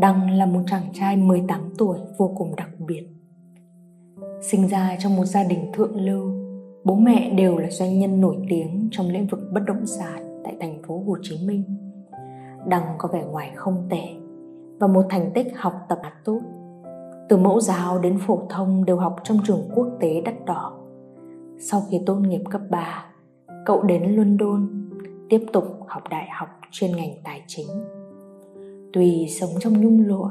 Đăng là một chàng trai 18 tuổi vô cùng đặc biệt. Sinh ra trong một gia đình thượng lưu, bố mẹ đều là doanh nhân nổi tiếng trong lĩnh vực bất động sản tại thành phố Hồ Chí Minh. Đăng có vẻ ngoài không tệ và một thành tích học tập tốt. Từ mẫu giáo đến phổ thông đều học trong trường quốc tế đắt đỏ. Sau khi tốt nghiệp cấp 3, cậu đến London tiếp tục học đại học chuyên ngành tài chính Tuy sống trong nhung lụa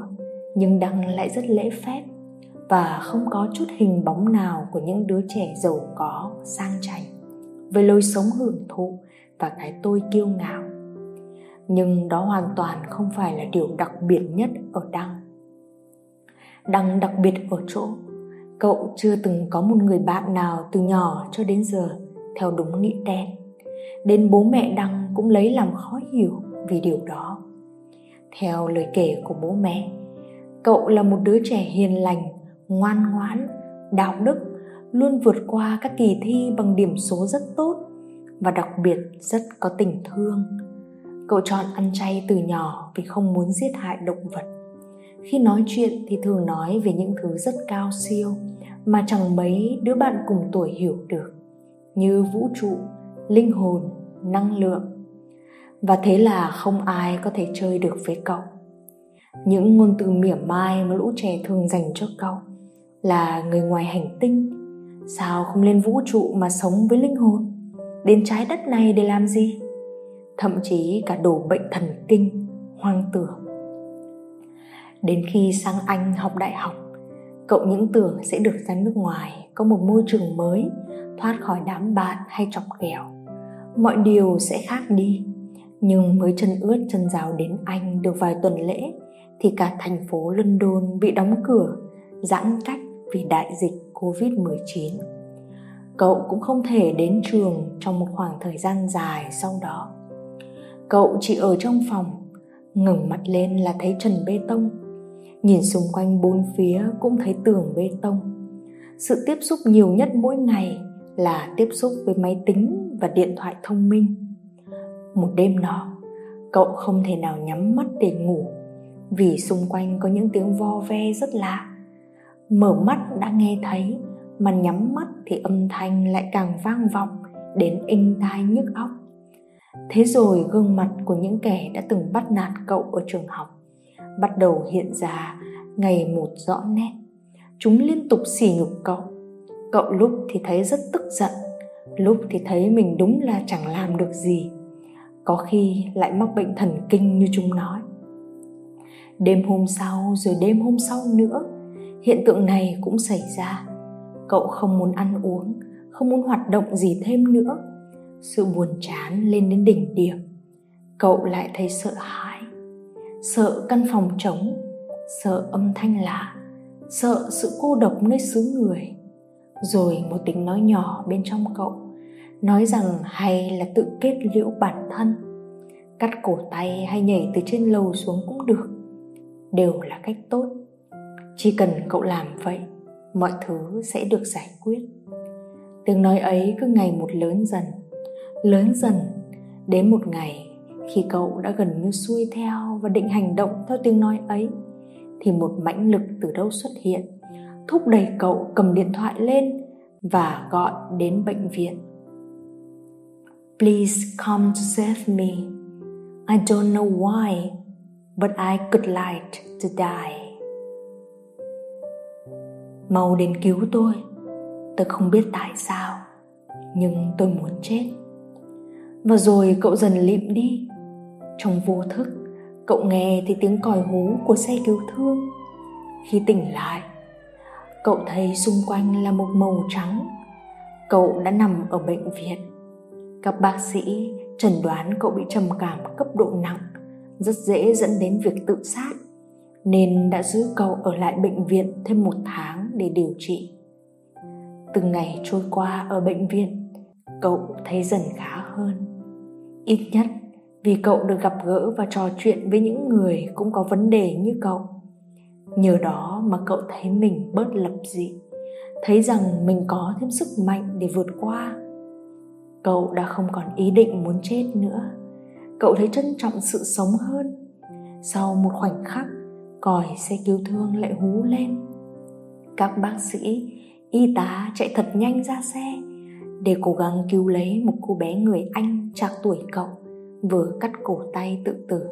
nhưng Đăng lại rất lễ phép và không có chút hình bóng nào của những đứa trẻ giàu có, sang chảnh với lối sống hưởng thụ và cái tôi kiêu ngạo. Nhưng đó hoàn toàn không phải là điều đặc biệt nhất ở Đăng. Đăng đặc biệt ở chỗ cậu chưa từng có một người bạn nào từ nhỏ cho đến giờ theo đúng nghĩa đen. Đến bố mẹ Đăng cũng lấy làm khó hiểu vì điều đó theo lời kể của bố mẹ. Cậu là một đứa trẻ hiền lành, ngoan ngoãn, đạo đức, luôn vượt qua các kỳ thi bằng điểm số rất tốt và đặc biệt rất có tình thương. Cậu chọn ăn chay từ nhỏ vì không muốn giết hại động vật. Khi nói chuyện thì thường nói về những thứ rất cao siêu mà chẳng mấy đứa bạn cùng tuổi hiểu được, như vũ trụ, linh hồn, năng lượng và thế là không ai có thể chơi được với cậu. Những ngôn từ mỉa mai mà lũ trẻ thường dành cho cậu là người ngoài hành tinh. Sao không lên vũ trụ mà sống với linh hồn? Đến trái đất này để làm gì? Thậm chí cả đổ bệnh thần kinh, hoang tưởng. Đến khi sang anh học đại học, cậu những tưởng sẽ được ra nước ngoài có một môi trường mới, thoát khỏi đám bạn hay chọc ghẹo. Mọi điều sẽ khác đi nhưng mới chân ướt chân rào đến Anh được vài tuần lễ thì cả thành phố London bị đóng cửa, giãn cách vì đại dịch Covid-19. Cậu cũng không thể đến trường trong một khoảng thời gian dài sau đó. Cậu chỉ ở trong phòng, ngẩng mặt lên là thấy trần bê tông. Nhìn xung quanh bốn phía cũng thấy tường bê tông. Sự tiếp xúc nhiều nhất mỗi ngày là tiếp xúc với máy tính và điện thoại thông minh một đêm nọ, cậu không thể nào nhắm mắt để ngủ, vì xung quanh có những tiếng vo ve rất lạ. Mở mắt đã nghe thấy, mà nhắm mắt thì âm thanh lại càng vang vọng, đến inh tai nhức óc. Thế rồi gương mặt của những kẻ đã từng bắt nạt cậu ở trường học bắt đầu hiện ra ngày một rõ nét. Chúng liên tục sỉ nhục cậu. Cậu lúc thì thấy rất tức giận, lúc thì thấy mình đúng là chẳng làm được gì có khi lại mắc bệnh thần kinh như chúng nói. Đêm hôm sau, rồi đêm hôm sau nữa, hiện tượng này cũng xảy ra. Cậu không muốn ăn uống, không muốn hoạt động gì thêm nữa. Sự buồn chán lên đến đỉnh điểm. Cậu lại thấy sợ hãi, sợ căn phòng trống, sợ âm thanh lạ, sợ sự cô độc nơi xứ người. Rồi một tiếng nói nhỏ bên trong cậu nói rằng hay là tự kết liễu bản thân, cắt cổ tay hay nhảy từ trên lầu xuống cũng được, đều là cách tốt. Chỉ cần cậu làm vậy, mọi thứ sẽ được giải quyết. Tiếng nói ấy cứ ngày một lớn dần lớn dần đến một ngày khi cậu đã gần như xuôi theo và định hành động theo tiếng nói ấy, thì một mãnh lực từ đâu xuất hiện, thúc đẩy cậu cầm điện thoại lên và gọi đến bệnh viện. Please come to save me. I don't know why, but I could like to die. Mau đến cứu tôi. Tôi không biết tại sao, nhưng tôi muốn chết. Và rồi cậu dần lịm đi. Trong vô thức, cậu nghe thấy tiếng còi hú của xe cứu thương. Khi tỉnh lại, cậu thấy xung quanh là một màu trắng. Cậu đã nằm ở bệnh viện các bác sĩ chẩn đoán cậu bị trầm cảm cấp độ nặng, rất dễ dẫn đến việc tự sát, nên đã giữ cậu ở lại bệnh viện thêm một tháng để điều trị. Từng ngày trôi qua ở bệnh viện, cậu thấy dần khá hơn. Ít nhất vì cậu được gặp gỡ và trò chuyện với những người cũng có vấn đề như cậu. Nhờ đó mà cậu thấy mình bớt lập dị, thấy rằng mình có thêm sức mạnh để vượt qua cậu đã không còn ý định muốn chết nữa. Cậu thấy trân trọng sự sống hơn. Sau một khoảnh khắc, còi xe cứu thương lại hú lên. Các bác sĩ, y tá chạy thật nhanh ra xe để cố gắng cứu lấy một cô bé người anh trạc tuổi cậu, vừa cắt cổ tay tự tử.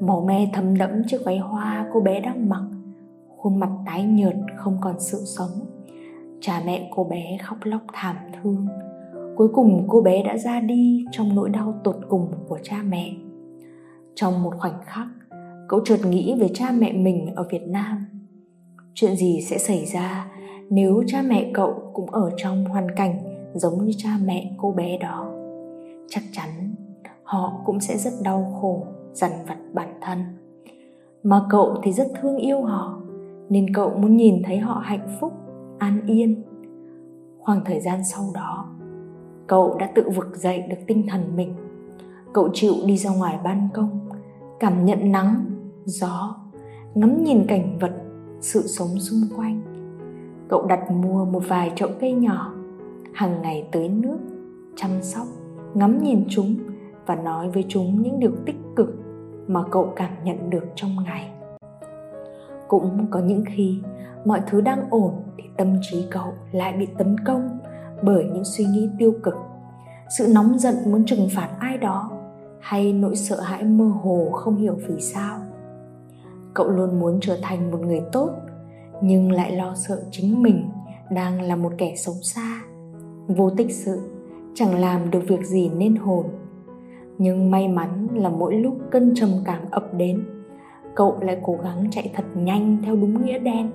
Màu me thấm đẫm chiếc váy hoa cô bé đang mặc, khuôn mặt tái nhợt không còn sự sống. Cha mẹ cô bé khóc lóc thảm thương cuối cùng cô bé đã ra đi trong nỗi đau tột cùng của cha mẹ. Trong một khoảnh khắc, cậu chợt nghĩ về cha mẹ mình ở việt nam. Chuyện gì sẽ xảy ra nếu cha mẹ cậu cũng ở trong hoàn cảnh giống như cha mẹ cô bé đó? Chắc chắn họ cũng sẽ rất đau khổ, dằn vặt bản thân. Mà cậu thì rất thương yêu họ, nên cậu muốn nhìn thấy họ hạnh phúc, an yên. Khoảng thời gian sau đó cậu đã tự vực dậy được tinh thần mình. Cậu chịu đi ra ngoài ban công, cảm nhận nắng, gió, ngắm nhìn cảnh vật, sự sống xung quanh. Cậu đặt mua một vài chậu cây nhỏ, hàng ngày tưới nước, chăm sóc, ngắm nhìn chúng và nói với chúng những điều tích cực mà cậu cảm nhận được trong ngày. Cũng có những khi, mọi thứ đang ổn thì tâm trí cậu lại bị tấn công bởi những suy nghĩ tiêu cực. Sự nóng giận muốn trừng phạt ai đó, hay nỗi sợ hãi mơ hồ không hiểu vì sao. Cậu luôn muốn trở thành một người tốt, nhưng lại lo sợ chính mình đang là một kẻ xấu xa. Vô tích sự, chẳng làm được việc gì nên hồn. Nhưng may mắn là mỗi lúc cơn trầm cảm ập đến, cậu lại cố gắng chạy thật nhanh theo đúng nghĩa đen.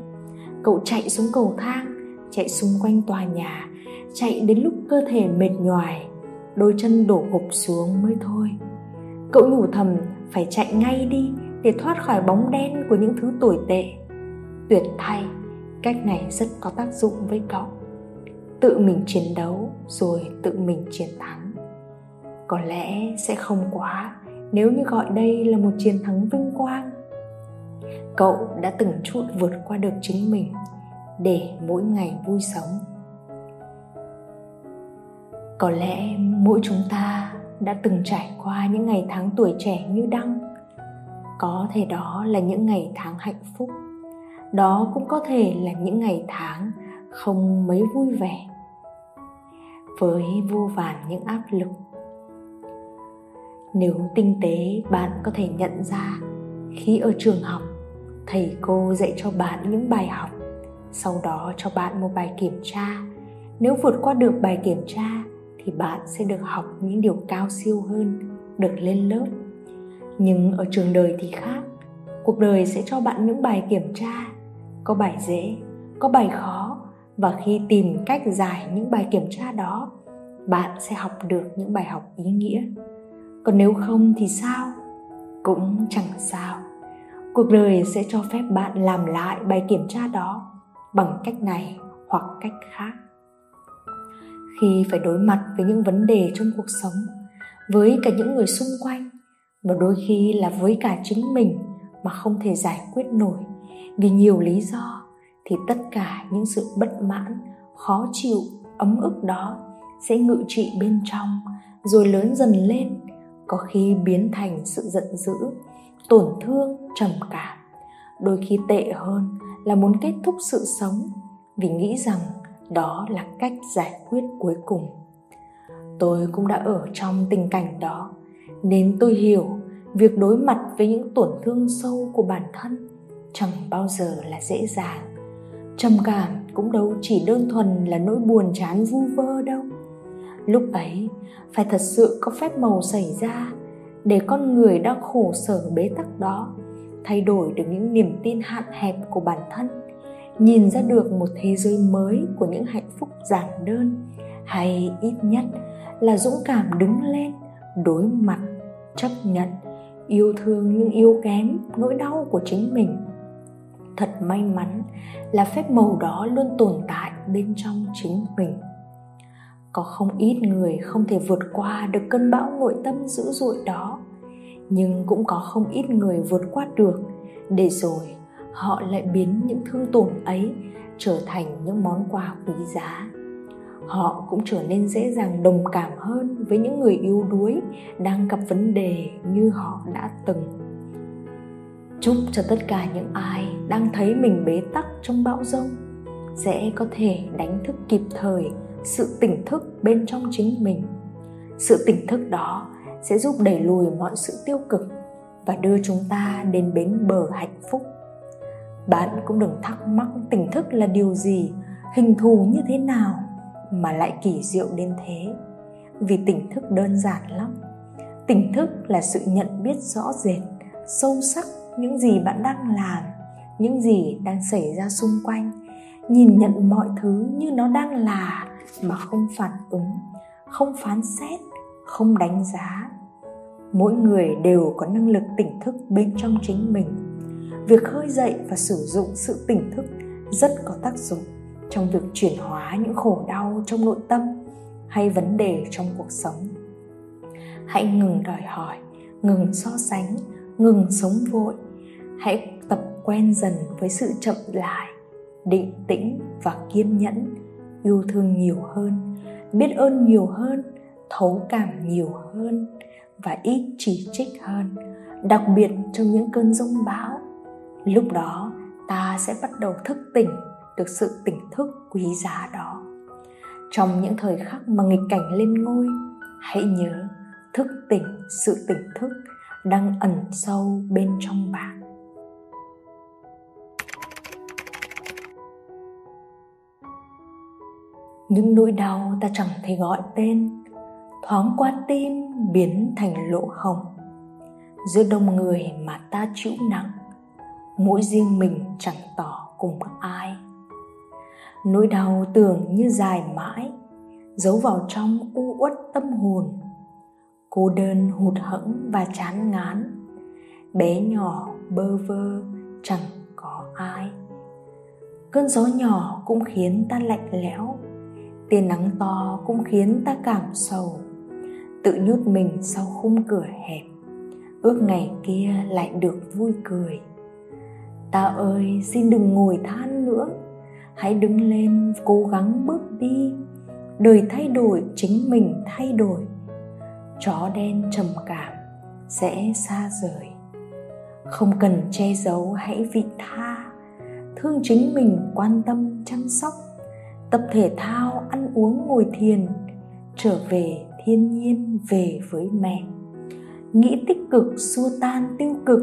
Cậu chạy xuống cầu thang, chạy xung quanh tòa nhà chạy đến lúc cơ thể mệt nhoài, đôi chân đổ gục xuống mới thôi. Cậu nhủ thầm, phải chạy ngay đi để thoát khỏi bóng đen của những thứ tồi tệ. Tuyệt thay, cách này rất có tác dụng với cậu. Tự mình chiến đấu rồi tự mình chiến thắng. Có lẽ sẽ không quá, nếu như gọi đây là một chiến thắng vinh quang. Cậu đã từng chút vượt qua được chính mình để mỗi ngày vui sống có lẽ mỗi chúng ta đã từng trải qua những ngày tháng tuổi trẻ như đăng. Có thể đó là những ngày tháng hạnh phúc. Đó cũng có thể là những ngày tháng không mấy vui vẻ. Với vô vàn những áp lực, nếu tinh tế bạn có thể nhận ra khi ở trường học, thầy cô dạy cho bạn những bài học, sau đó cho bạn một bài kiểm tra. Nếu vượt qua được bài kiểm tra thì bạn sẽ được học những điều cao siêu hơn, được lên lớp. Nhưng ở trường đời thì khác. Cuộc đời sẽ cho bạn những bài kiểm tra, có bài dễ, có bài khó. Và khi tìm cách giải những bài kiểm tra đó, bạn sẽ học được những bài học ý nghĩa. Còn nếu không thì sao? Cũng chẳng sao. Cuộc đời sẽ cho phép bạn làm lại bài kiểm tra đó bằng cách này hoặc cách khác khi phải đối mặt với những vấn đề trong cuộc sống, với cả những người xung quanh. Và đôi khi là với cả chính mình mà không thể giải quyết nổi. Vì nhiều lý do thì tất cả những sự bất mãn, khó chịu, ấm ức đó sẽ ngự trị bên trong, rồi lớn dần lên, có khi biến thành sự giận dữ, tổn thương, trầm cảm. Đôi khi tệ hơn là muốn kết thúc sự sống vì nghĩ rằng đó là cách giải quyết cuối cùng. Tôi cũng đã ở trong tình cảnh đó, nên tôi hiểu việc đối mặt với những tổn thương sâu của bản thân chẳng bao giờ là dễ dàng. Trầm cảm cũng đâu chỉ đơn thuần là nỗi buồn chán vu vơ đâu. Lúc ấy, phải thật sự có phép màu xảy ra để con người đang khổ sở bế tắc đó thay đổi được những niềm tin hạn hẹp của bản thân nhìn ra được một thế giới mới của những hạnh phúc giản đơn, hay ít nhất là dũng cảm đứng lên, đối mặt, chấp nhận, yêu thương nhưng yêu kém, nỗi đau của chính mình. Thật may mắn là phép màu đó luôn tồn tại bên trong chính mình. Có không ít người không thể vượt qua được cơn bão nội tâm dữ dội đó, nhưng cũng có không ít người vượt qua được để rồi họ lại biến những thương tổn ấy trở thành những món quà quý giá. Họ cũng trở nên dễ dàng đồng cảm hơn với những người yếu đuối đang gặp vấn đề như họ đã từng. Chúc cho tất cả những ai đang thấy mình bế tắc trong bão rông sẽ có thể đánh thức kịp thời sự tỉnh thức bên trong chính mình. Sự tỉnh thức đó sẽ giúp đẩy lùi mọi sự tiêu cực và đưa chúng ta đến bến bờ hạnh phúc bạn cũng đừng thắc mắc tỉnh thức là điều gì, hình thù như thế nào mà lại kỳ diệu đến thế. Vì tỉnh thức đơn giản lắm. Tỉnh thức là sự nhận biết rõ rệt, sâu sắc những gì bạn đang làm, những gì đang xảy ra xung quanh. Nhìn nhận mọi thứ như nó đang là mà không phản ứng, không phán xét, không đánh giá. Mỗi người đều có năng lực tỉnh thức bên trong chính mình việc khơi dậy và sử dụng sự tỉnh thức rất có tác dụng trong việc chuyển hóa những khổ đau trong nội tâm hay vấn đề trong cuộc sống. Hãy ngừng đòi hỏi, ngừng so sánh, ngừng sống vội. Hãy tập quen dần với sự chậm lại, định tĩnh và kiên nhẫn, yêu thương nhiều hơn, biết ơn nhiều hơn, thấu cảm nhiều hơn và ít chỉ trích hơn, đặc biệt trong những cơn rông bão lúc đó, ta sẽ bắt đầu thức tỉnh, được sự tỉnh thức quý giá đó. Trong những thời khắc mà nghịch cảnh lên ngôi, hãy nhớ, thức tỉnh, sự tỉnh thức đang ẩn sâu bên trong bạn. Những nỗi đau ta chẳng thể gọi tên, thoáng qua tim biến thành lỗ hồng giữa đông người mà ta chịu nặng mỗi riêng mình chẳng tỏ cùng ai. Nỗi đau tưởng như dài mãi, giấu vào trong u uất tâm hồn. Cô đơn hụt hẫng và chán ngán, bé nhỏ bơ vơ chẳng có ai. Cơn gió nhỏ cũng khiến ta lạnh lẽo, tia nắng to cũng khiến ta cảm sầu. Tự nhốt mình sau khung cửa hẹp, ước ngày kia lại được vui cười ta ơi, xin đừng ngồi than nữa. Hãy đứng lên, cố gắng bước đi. Đời thay đổi, chính mình thay đổi. Chó đen trầm cảm, sẽ xa rời. Không cần che giấu, hãy vị tha. Thương chính mình, quan tâm, chăm sóc. Tập thể thao, ăn uống, ngồi thiền. Trở về thiên nhiên, về với mẹ. Nghĩ tích cực, xua tan tiêu cực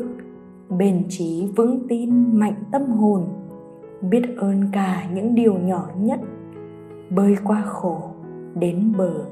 bền trí, vững tin, mạnh tâm hồn. Biết ơn cả những điều nhỏ nhất. Bơi qua khổ, đến bờ.